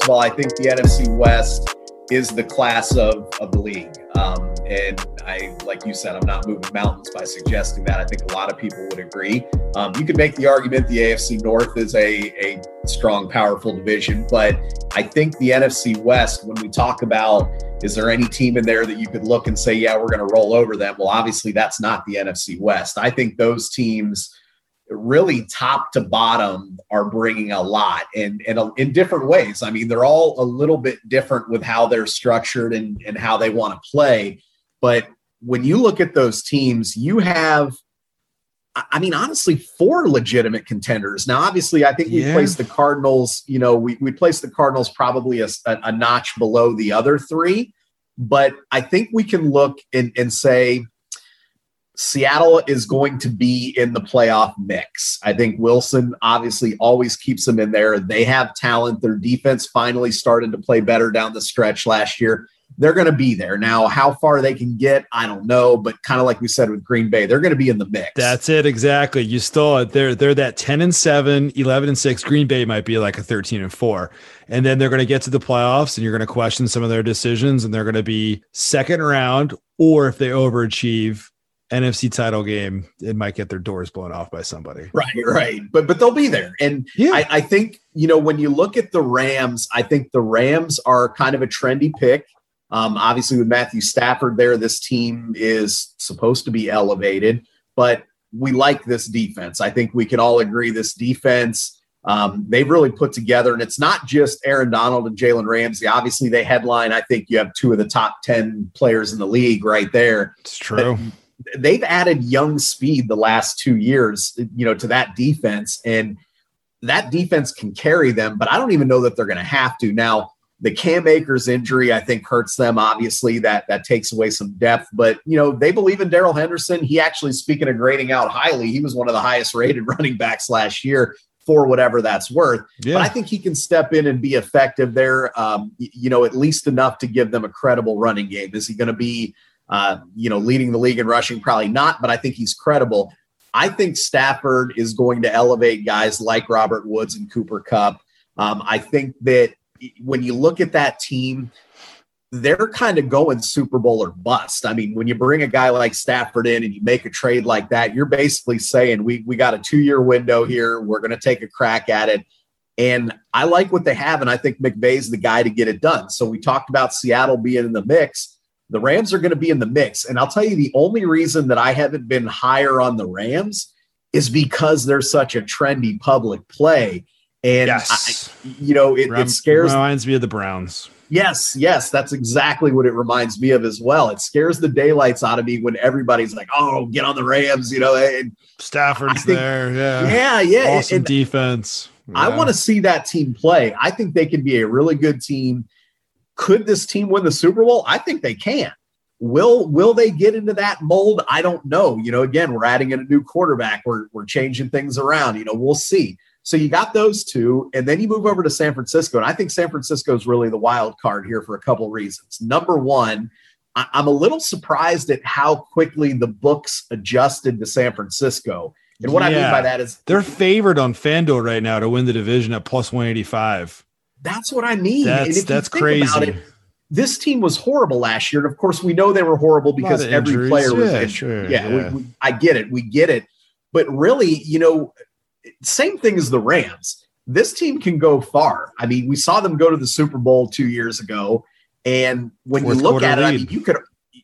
first of all, I think the NFC West is the class of, of the league. Um, and I, like you said, I'm not moving mountains by suggesting that. I think a lot of people would agree. Um, you could make the argument the AFC North is a, a strong, powerful division, but I think the NFC West, when we talk about is there any team in there that you could look and say, yeah, we're going to roll over them? Well, obviously, that's not the NFC West. I think those teams really top to bottom are bringing a lot and, and in different ways. I mean, they're all a little bit different with how they're structured and, and how they want to play. But when you look at those teams, you have, I mean, honestly, four legitimate contenders. Now, obviously, I think we yeah. placed the Cardinals, you know, we, we placed the Cardinals probably a, a, notch below the other three. But I think we can look and, and say, Seattle is going to be in the playoff mix. I think Wilson obviously always keeps them in there. They have talent. Their defense finally started to play better down the stretch last year. They're going to be there. Now, how far they can get, I don't know, but kind of like we said with Green Bay, they're going to be in the mix. That's it exactly. You stole it. They're they're that 10 and 7, 11 and 6. Green Bay might be like a 13 and 4. And then they're going to get to the playoffs and you're going to question some of their decisions and they're going to be second round or if they overachieve NFC title game, it might get their doors blown off by somebody. Right, right. But but they'll be there. And yeah. I, I think, you know, when you look at the Rams, I think the Rams are kind of a trendy pick. Um, obviously, with Matthew Stafford there, this team is supposed to be elevated, but we like this defense. I think we can all agree this defense um, they've really put together, and it's not just Aaron Donald and Jalen Ramsey. Obviously, they headline. I think you have two of the top ten players in the league right there. It's true. They've added young speed the last two years, you know, to that defense, and that defense can carry them. But I don't even know that they're going to have to now. The Cam Akers injury, I think, hurts them. Obviously, that that takes away some depth. But you know, they believe in Darrell Henderson. He actually, speaking of grading out highly, he was one of the highest rated running backs last year for whatever that's worth. Yeah. But I think he can step in and be effective there. Um, you know, at least enough to give them a credible running game. Is he going to be uh, you know, leading the league in rushing, probably not, but I think he's credible. I think Stafford is going to elevate guys like Robert Woods and Cooper Kupp. Um, I think that when you look at that team, they're kind of going Super Bowl or bust. I mean, when you bring a guy like Stafford in and you make a trade like that, you're basically saying we we got a two year window here. We're going to take a crack at it. And I like what they have, and I think McVay's the guy to get it done. So we talked about Seattle being in the mix the Rams are going to be in the mix. And I'll tell you, the only reason that I haven't been higher on the Rams is because they're such a trendy public play. And, yes. I, you know, it, Ram- it scares reminds me of the Browns. Yes, yes, that's exactly what it reminds me of as well. It scares the daylights out of me when everybody's like, "Oh, get on the Rams," you know. And Stafford's think, there, yeah, yeah, yeah. Awesome and defense. Yeah. I want to see that team play. I think they can be a really good team. Could this team win the Super Bowl? I think they can. Will will they get into that mold? I don't know. You know, again, we're adding in a new quarterback. We're we're changing things around. You know, we'll see. So you got those two, and then you move over to San Francisco, and I think San Francisco is really the wild card here for a couple of reasons. Number one, I, I'm a little surprised at how quickly the books adjusted to San Francisco. And what yeah. I mean by that is they're favored on FanDuel right now to win the division at plus 185. That's what I mean. That's that's crazy. It, this team was horrible last year, and of course we know they were horrible because every injuries. player was. Yeah, sure, yeah, yeah. We, we, I get it. We get it. But really, you know, same thing as the Rams. This team can go far. I mean, we saw them go to the Super Bowl two years ago, and when Fourth you look at it, I mean, you could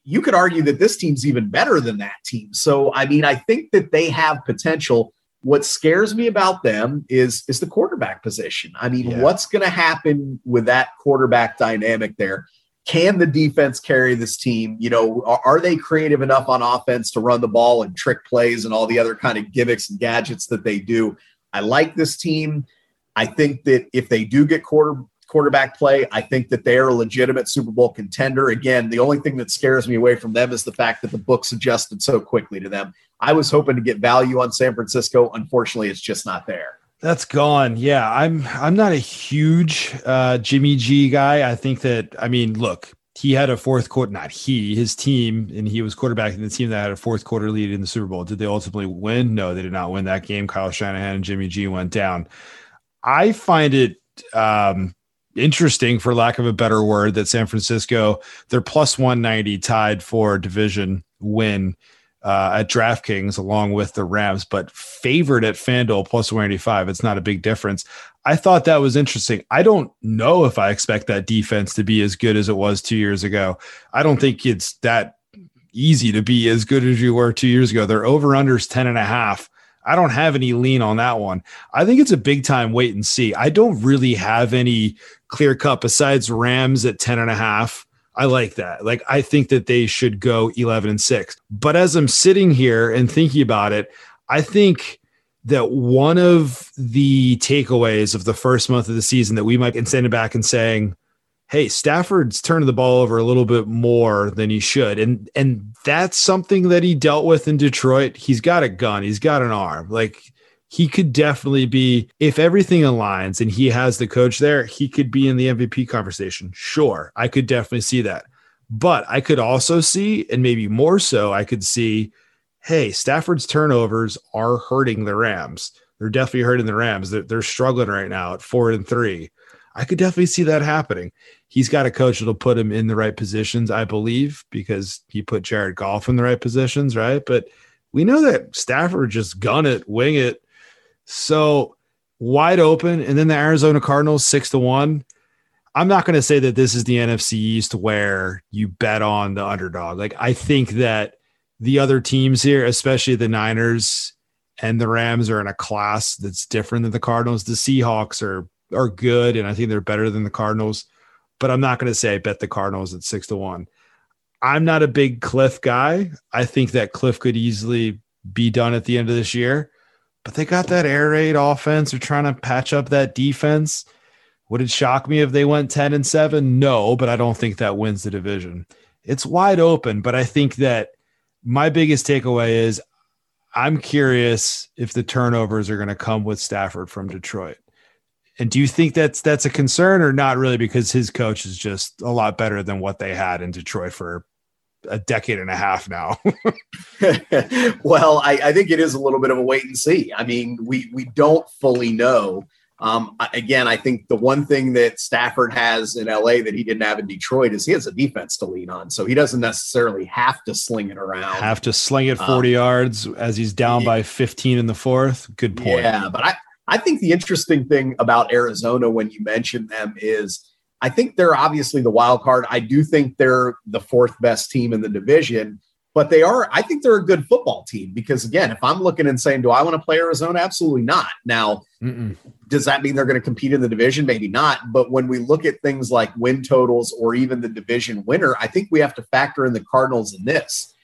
you could argue that this team's even better than that team. So, I mean, I think that they have potential what scares me about them is is the quarterback position. I mean, yeah. what's going to happen with that quarterback dynamic there? Can the defense carry this team? You know, are, are, they creative enough on offense to run the ball and trick plays and all the other kind of gimmicks and gadgets that they do? I like this team. I think that if they do get quarter quarterback play. I think that they are a legitimate Super Bowl contender. Again, the only thing that scares me away from them is the fact that the books adjusted so quickly to them. I was hoping to get value on San Francisco. Unfortunately, it's just not there. That's gone. Yeah, I'm I'm not a huge uh, Jimmy G guy. I think that I mean, look, he had a fourth quarter, not he, his team, and he was quarterbacking the team that had a fourth quarter lead in the Super Bowl. Did they ultimately win? No, they did not win that game. Kyle Shanahan and Jimmy G went down. I find it um, interesting, for lack of a better word, that San Francisco, they're plus 190 tied for division win uh, at DraftKings along with the Rams, but favored at FanDuel plus 185. It's not a big difference. I thought that was interesting. I don't know if I expect that defense to be as good as it was two years ago. I don't think it's that easy to be as good as you were two years ago. Their over unders 10 and a half. I don't have any lean on that one. I think it's a big time wait and see. I don't really have any clear cut besides Rams at 10 and a half. I like that. Like, I think that they should go 11 and six. But as I'm sitting here and thinking about it, I think that one of the takeaways of the first month of the season that we might be standing back and saying, hey, Stafford's turning the ball over a little bit more than he should. And and that's something that he dealt with in Detroit. He's got a gun, he's got an arm. Like he could definitely be if everything aligns and he has the coach there, he could be in the MVP conversation. Sure, I could definitely see that. But I could also see and maybe more so, I could see hey, Stafford's turnovers are hurting the Rams. They're definitely hurting the Rams. They're, they're struggling right now at 4 and 3. I could definitely see that happening he's got a coach that'll put him in the right positions, I believe, because he put Jared Goff in the right positions, right? But we know that Stafford just gun it, wing it. So wide open. And then the Arizona Cardinals, six to one. I'm not going to say that this is the NFC East where you bet on the underdog. Like, I think that the other teams here, especially the Niners and the Rams, are in a class that's different than the Cardinals. The Seahawks are are good, and I think they're better than the Cardinals but I'm not going to say I bet the Cardinals at six to one. I'm not a big Kliff guy. I think that Kliff could easily be done at the end of this year, but they got that air raid offense. They're trying to patch up that defense. Would it shock me if they went 10 and 7? No, but I don't think that wins the division. It's wide open, but I think that my biggest takeaway is I'm curious if the turnovers are going to come with Stafford from Detroit. And do you think that's that's a concern or not really because his coach is just a lot better than what they had in Detroit for a decade and a half now? well, I, I, think it is a little bit of a wait and see. I mean, we we don't fully know. Um, again, I think the one thing that Stafford has in LA that he didn't have in Detroit is he has a defense to lean on. So he doesn't necessarily have to sling it around. Have to sling it 40 um, yards as he's down yeah, by 15 in the fourth. Good point. Yeah, but I, I think the interesting thing about Arizona when you mention them is I think they're obviously the wild card. I do think they're the fourth best team in the division, but they are, I think they're a good football team because, again, if I'm looking and saying, do I want to play Arizona? Absolutely not. Now, Mm-mm. does that mean they're going to compete in the division? Maybe not. But when we look at things like win totals or even the division winner, I think we have to factor in the Cardinals in this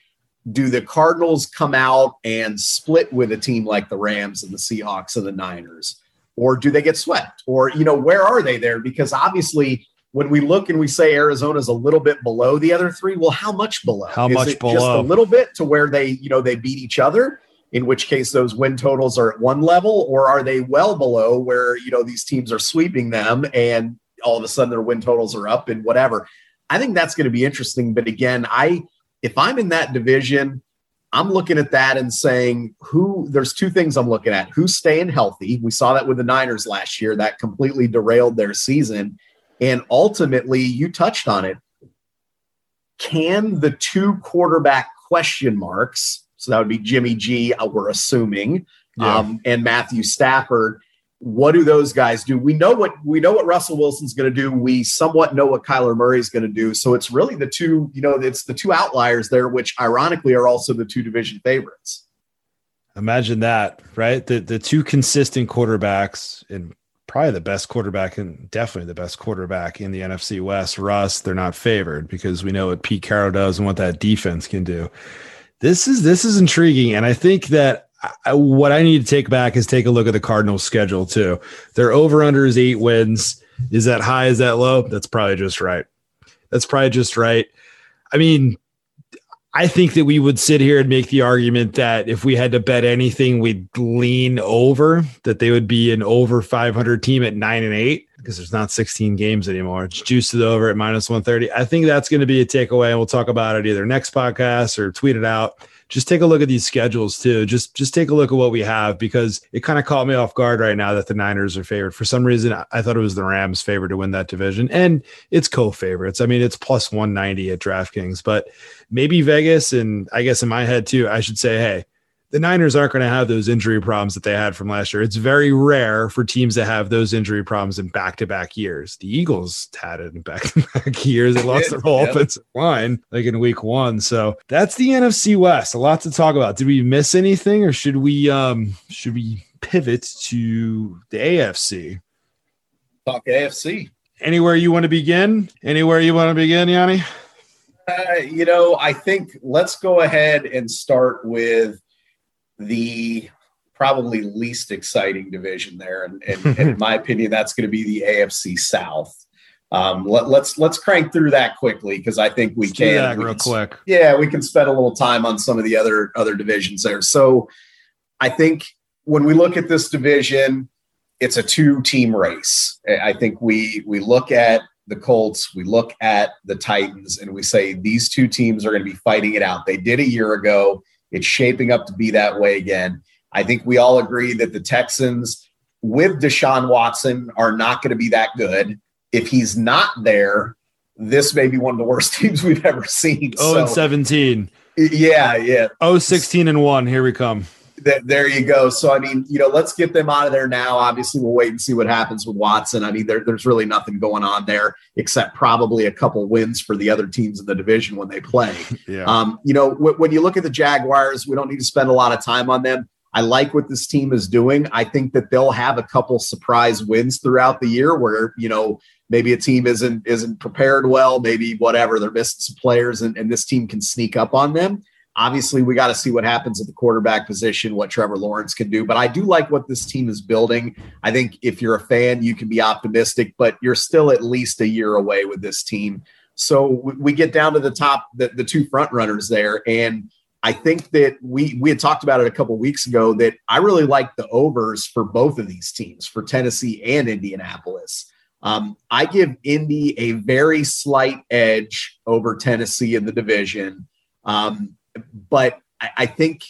do the Cardinals come out and split with a team like the Rams and the Seahawks and the Niners? Or do they get swept? Or, you know, where are they there? Because obviously, when we look and we say Arizona's a little bit below the other three, well, how much below? How Is much below? Just a little bit to where they, you know, they beat each other, in which case those win totals are at one level, or are they well below where, you know, these teams are sweeping them and all of a sudden their win totals are up and whatever? I think that's going to be interesting. But again, I if I'm in that division, I'm looking at that and saying, who there's two things I'm looking at. Who's staying healthy? We saw that with the Niners last year. That completely derailed their season. And ultimately, you touched on it. Can the two quarterback question marks, so that would be Jimmy G, uh, we're assuming, yeah. um, and Matthew Stafford, what do those guys do? We know what we know what Russell Wilson's going to do. We somewhat know what Kyler Murray's going to do. So it's really the two, you know, it's the two outliers there, which ironically are also the two division favorites. Imagine that, right? The the two consistent quarterbacks and probably the best quarterback and definitely the best quarterback in the NFC West. Russ, they're not favored because we know what Pete Carroll does and what that defense can do. This is this is intriguing, and I think that I, what I need to take back is take a look at the Cardinals' schedule too. Their over under is eight wins. Is that high? Is that low? That's probably just right. That's probably just right. I mean, I think that we would sit here and make the argument that if we had to bet anything, we'd lean over that they would be an over 500 team at nine and eight. because there's not 16 games anymore. It's juiced over at minus 130. I think that's going to be a takeaway, and we'll talk about it either next podcast or tweet it out. Just take a look at these schedules too. Just just take a look at what we have because it kind of caught me off guard right now that the Niners are favored. For some reason, I thought it was the Rams favored to win that division, and it's co-favorites. I mean, it's plus 190 at DraftKings, but maybe Vegas and I guess in my head too, I should say, hey, the Niners aren't going to have those injury problems that they had from last year. It's very rare for teams to have those injury problems in back to back years. The Eagles had it in back to back years. They lost their whole yep. offensive line like in week one. So that's the NFC West. A lot to talk about. Did we miss anything or should we um should we pivot to the AFC? Talk AFC. Anywhere you want to begin? Anywhere you want to begin, Yanni? Uh, you know, I think let's go ahead and start with the probably least exciting division there, and, and, and in my opinion, that's going to be the AFC South. Um, let, us let's, let's crank through that quickly because I think we let's can we real can, quick. Yeah, we can spend a little time on some of the other other divisions there. So I think when we look at this division, it's a two team race. I think we we look at the Colts, we look at the Titans, and we say these two teams are going to be fighting it out. They did a year ago. It's shaping up to be that way again. I think we all agree that the Texans with Deshaun Watson are not going to be that good. If he's not there, this may be one of the worst teams we've ever seen. Oh, so, and 17. Yeah, yeah. Oh, 16 and 1. Here we come that there you go. So I mean, you know, let's get them out of there now. Obviously, we'll wait and see what happens with Watson. I mean, there, there's really nothing going on there except probably a couple wins for the other teams in the division when they play. yeah. Um, you know, w- when you look at the Jaguars, we don't need to spend a lot of time on them. I like what this team is doing. I think that they'll have a couple surprise wins throughout the year where, you know, maybe a team isn't isn't prepared well, maybe whatever, they're missing some players and, and this team can sneak up on them. Obviously, we got to see what happens at the quarterback position, what Trevor Lawrence can do. But I do like what this team is building. I think if you're a fan, you can be optimistic, but you're still at least a year away with this team. So we get down to the top, the, the two front runners there. And I think that we we had talked about it a couple weeks ago that I really like the overs for both of these teams, for Tennessee and Indianapolis. Um, I give Indy a very slight edge over Tennessee in the division. Um, but I, I, think,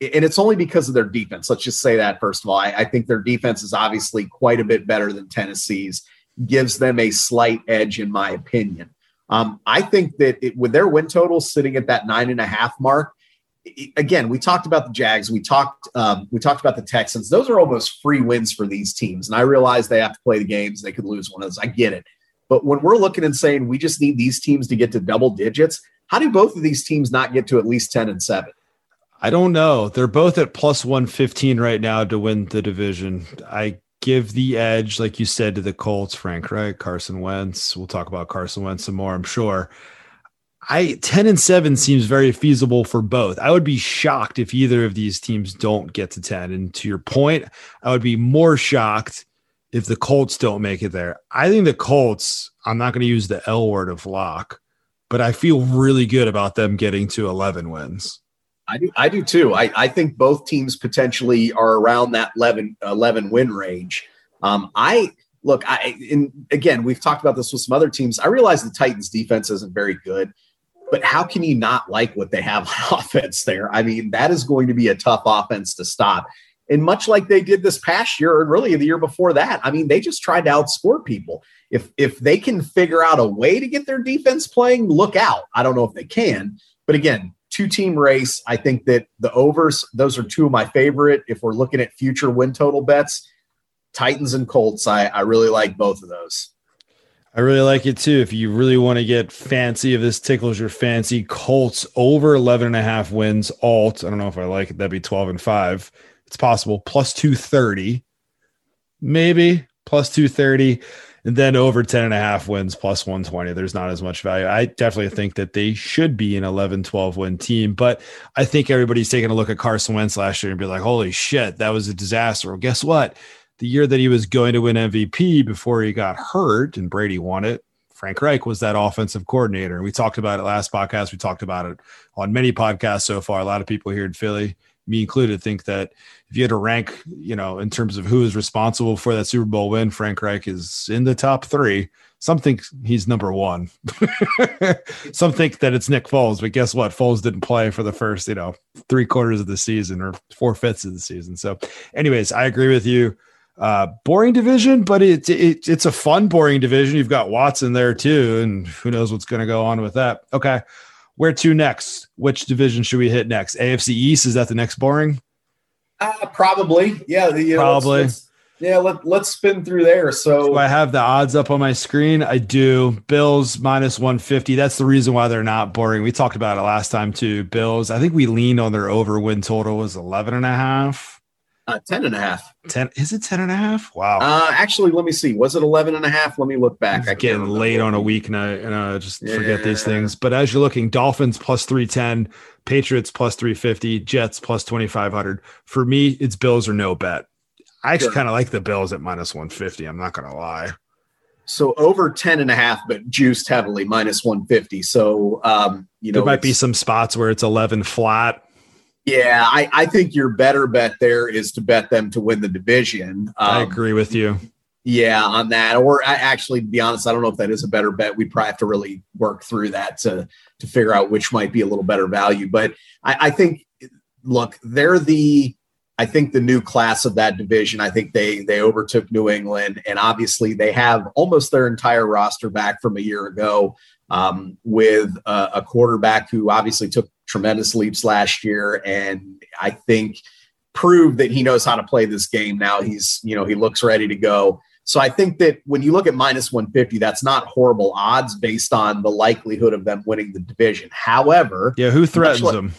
and it's only because of their defense. Let's just say that first of all. I, I think their defense is obviously quite a bit better than Tennessee's, gives them a slight edge, in my opinion. Um, I think that it, with their win total sitting at that nine and a half mark, again, we talked about the Jags, we talked um, we talked about the Texans. Those are almost free wins for these teams, and I realize they have to play the games; they could lose one of those. I get it, but when we're looking and saying we just need these teams to get to double digits, how do both of these teams not get to at least 10 and 7? I don't know. They're both at plus 115 right now to win the division. I give the edge, like you said, to the Colts, Frank, right? Carson Wentz. We'll talk about Carson Wentz some more, I'm sure. I 10 and 7 seems very feasible for both. I would be shocked if either of these teams don't get to 10. And to your point, I would be more shocked if the Colts don't make it there. I think the Colts, I'm not going to use the L word of lock but I feel really good about them getting to 11 wins. I do, I do too. I, I think both teams potentially are around that 11, 11 win range. Um, I look, I, in, again, we've talked about this with some other teams. I realize the Titans defense isn't very good, but how can you not like what they have on offense there? I mean, that is going to be a tough offense to stop. And much like they did this past year and really the year before that, I mean, they just tried to outscore people. If if they can figure out a way to get their defense playing, look out. I don't know if they can, but again, two team race. I think that the overs, those are two of my favorite. If we're looking at future win total bets, Titans and Colts, I, I really like both of those. I really like it too. If you really want to get fancy, if this tickles your fancy, Colts over 11 and a half wins, alt. I don't know if I like it. That'd be 12 and five. It's possible. Plus 230, maybe plus 230, and then over 10 and a half wins plus 120. There's not as much value. I definitely think that they should be an 11, 12 win team, but I think everybody's taking a look at Carson Wentz last year and be like, holy shit, that was a disaster. Well, guess what? The year that he was going to win MVP before he got hurt and Brady won it, Frank Reich was that offensive coordinator. And we talked about it last podcast. We talked about it on many podcasts so far. A lot of people here in Philly me included, think that if you had to rank, you know, in terms of who is responsible for that Super Bowl win, Frank Reich is in the top three. Some think he's number one. Some think that it's Nick Foles, but guess what? Foles didn't play for the first, you know, three quarters of the season or four fifths of the season. So, anyways, I agree with you. Uh, boring division, but it's it, it's a fun boring division. You've got Watson there too, and who knows what's going to go on with that. Okay, where to next? Which division should we hit next? AFC East is that the next boring? Uh, probably, yeah. The, probably. Let's, let's, yeah, let, let's spin through there. So I have the odds up on my screen. I do. Bills minus 150. That's the reason why they're not boring. We talked about it last time too. Bills, I think we leaned on their over win total was 11 and a half. Uh, 10 and a half. 10 is it 10 and a half? Wow. Uh, actually, let me see. Was it 11 and a half? Let me look back. I getting late on a weeknight and I just yeah. forget these things. But as you're looking, Dolphins plus 310, Patriots plus 350, Jets plus 2500. For me, it's Bills or no bet. I actually sure. kind of like the Bills at minus 150. I'm not going to lie. So over 10 and a half, but juiced heavily minus 150. So, um, you know, there might be some spots where it's 11 flat yeah, I, I think your better bet there is to bet them to win the division. Um, I agree with you. Yeah, on that. Or I, actually, to be honest, I don't know if that is a better bet. We'd probably have to really work through that to to figure out which might be a little better value. But I, I think, look, they're the I think the new class of that division. I think they they overtook New England, and obviously they have almost their entire roster back from a year ago um, with a, a quarterback who obviously took tremendous leaps last year, and I think proved that he knows how to play this game. Now he's you know he looks ready to go. So I think that when you look at minus 150, that's not horrible odds based on the likelihood of them winning the division. However, yeah, who threatens like, them?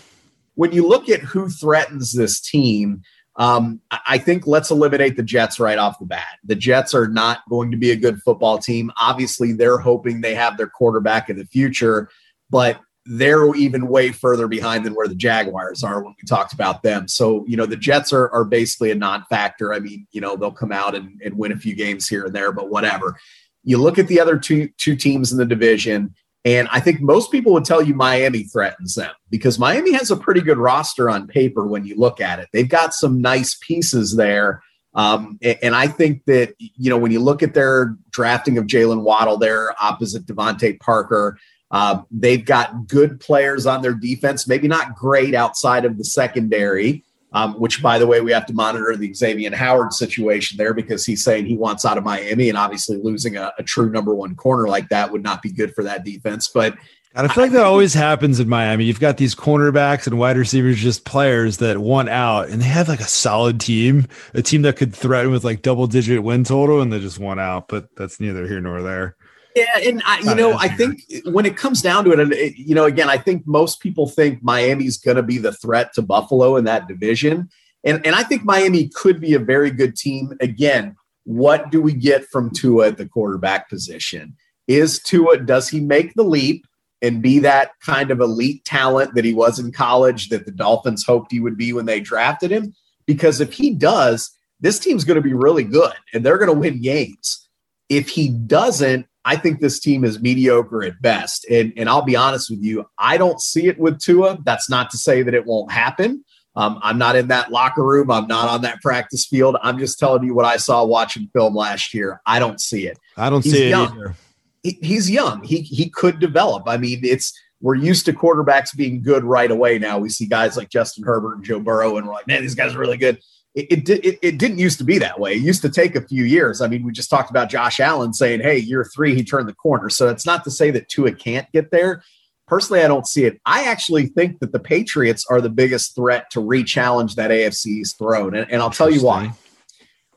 When you look at who threatens this team, um, I think let's eliminate the Jets right off the bat. The Jets are not going to be a good football team. Obviously, they're hoping they have their quarterback in the future, but they're even way further behind than where the Jaguars are when we talked about them. So, you know, the Jets are, are basically a non factor. I mean, you know, they'll come out and, and win a few games here and there, but whatever. You look at the other two, two teams in the division, and I think most people would tell you Miami threatens them because Miami has a pretty good roster on paper when you look at it. They've got some nice pieces there. Um, and I think that, you know, when you look at their drafting of Jaylen Waddle there opposite DeVante Parker, uh, they've got good players on their defense, maybe not great outside of the secondary, um, which, by the way, we have to monitor the Xavier Howard situation there because he's saying he wants out of Miami, and obviously losing a, a true number one corner like that would not be good for that defense. But and I feel like that always happens in Miami. You've got these cornerbacks and wide receivers, just players that want out, and they have like a solid team, a team that could threaten with like double digit win total, and they just want out. But that's neither here nor there. Yeah, and I, you know, I think when it comes down to it, and it, you know, again, I think most people think Miami's going to be the threat to Buffalo in that division, and and I think Miami could be a very good team. Again, what do we get from Tua at the quarterback position? Is Tua does he make the leap and be that kind of elite talent that he was in college that the Dolphins hoped he would be when they drafted him? Because if he does, this team's going to be really good and they're going to win games. If he doesn't, I think this team is mediocre at best. And, and I'll be honest with you, I don't see it with Tua. That's not to say that it won't happen. Um, I'm not in that locker room. I'm not on that practice field. I'm just telling you what I saw watching film last year. I don't see it. I don't he's see young. it either. He, he's young. He he could develop. I mean, it's we're used to quarterbacks being good right away. Now we see guys like Justin Herbert and Joe Burrow, and we're like, man, these guys are really good it, it, it, it, didn't used to be that way. It used to take a few years. I mean, we just talked about Josh Allen saying, hey, year three, he turned the corner. So it's not to say that Tua can't get there. Personally, I don't see it. I actually think that the Patriots are the biggest threat to re-challenge that AFC's throne. And, and I'll tell you why.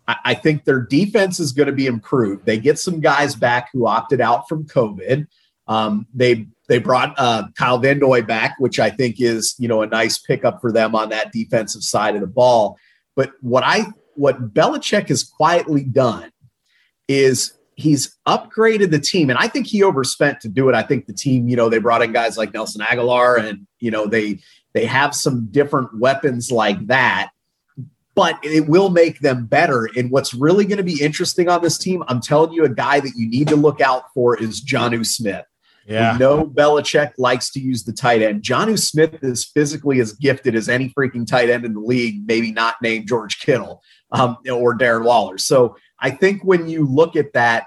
I, I think their defense is going to be improved. They get some guys back who opted out from COVID. Um, they they brought uh, Kyle Van Noy back, which I think is you know a nice pickup for them on that defensive side of the ball. But what I what Belichick has quietly done is he's upgraded the team, and I think he overspent to do it. I think the team, you know, they brought in guys like Nelson Agholor, and you know they they have some different weapons like that. But it will make them better. And what's really going to be interesting on this team, I'm telling you, a guy that you need to look out for is Jonnu Smith. Yeah. We know Belichick likes to use the tight end. Jonnu Smith is physically as gifted as any freaking tight end in the league, maybe not named George Kittle um, or Darren Waller. So I think when you look at that,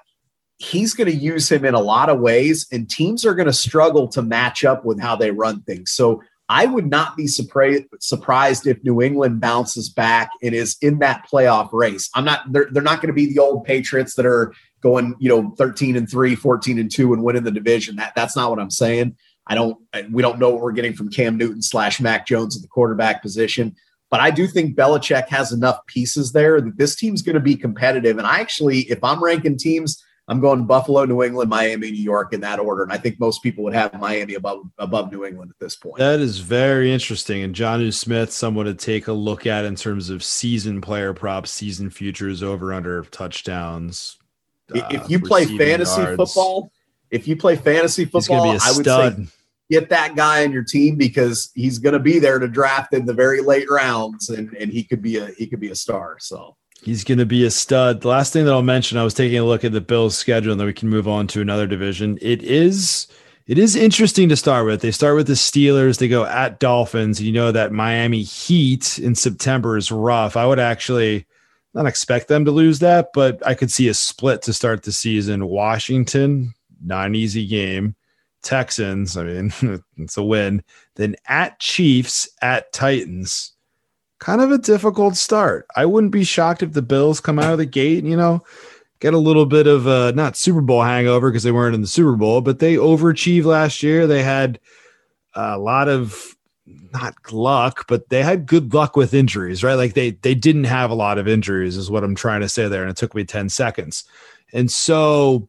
he's going to use him in a lot of ways, and teams are going to struggle to match up with how they run things. So I would not be surprised if New England bounces back and is in that playoff race. I'm not they're, they're not going to be the old Patriots that are going, you know, 13 and 3, 14 and 2 and winning the division. That that's not what I'm saying. I don't we don't know what we're getting from Cam Newton slash Mac Jones at the quarterback position. But I do think Belichick has enough pieces there that this team's going to be competitive. And I actually, if I'm ranking teams, I'm going Buffalo, New England, Miami, New York in that order. And I think most people would have Miami above above New England at this point. That is very interesting. And Jonnu Smith, someone to take a look at in terms of season player props, season futures, over under touchdowns. Uh, if you play fantasy yards. football, if you play fantasy football, I would say get that guy on your team because he's going to be there to draft in the very late rounds, and and he could be a he could be a star. So He's going to be a stud. The last thing that I'll mention, I was taking a look at the Bills' schedule, and then we can move on to another division. It is it is interesting to start with. They start with the Steelers. They go at Dolphins. You know that Miami Heat in September is rough. I would actually not expect them to lose that, but I could see a split to start the season. Washington, not an easy game. Texans, I mean, it's a win. Then at Chiefs, at Titans kind of a difficult start. I wouldn't be shocked if the Bills come out of the gate, you know, get a little bit of a not Super Bowl hangover because they weren't in the Super Bowl, but they overachieved last year. They had a lot of not luck, but they had good luck with injuries, right? Like they they didn't have a lot of injuries, is what I'm trying to say there, and it took me 10 seconds. And so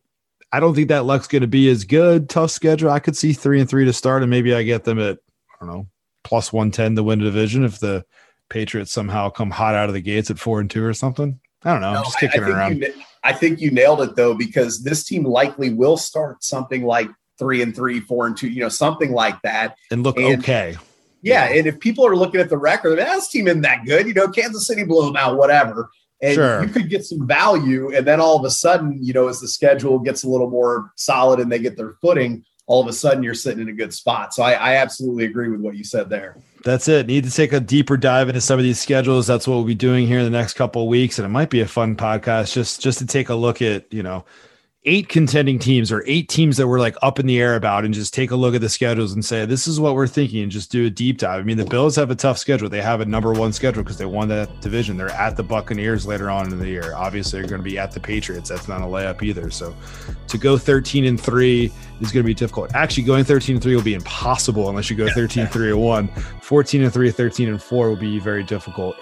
I don't think that luck's going to be as good. Tough schedule. I could see three and three to start, and maybe I get them at I don't know plus 110 to win division if the Patriots somehow come hot out of the gates at four and two or something. I don't know. No, I'm just kicking I, I around. You, I think you nailed it though, because this team likely will start something like three and three, four and two, you know, something like that. And look and, okay. Yeah, And if people are looking at the record, man, this team isn't that good. You know, Kansas City blew them out, whatever. And sure. you could get some value. And then all of a sudden, you know, as the schedule gets a little more solid and they get their footing, all of a sudden you're sitting in a good spot. So I, I absolutely agree with what you said there. That's it. Need to take a deeper dive into some of these schedules. That's what we'll be doing here in the next couple of weeks, and it might be a fun podcast just just to take a look at you know eight contending teams or eight teams that we're like up in the air about and just take a look at the schedules and say this is what we're thinking and just do a deep dive. I mean, the Bills have a tough schedule. They have a number one schedule because they won that division. They're at the Buccaneers later on in the year. Obviously, they're going to be at the Patriots. That's not a layup either. So to go 13 and 3 is going to be difficult. Actually, going 13 and 3 will be impossible unless you go 13 3 and 1. 14 and 3, 13 and 4 will be very difficult.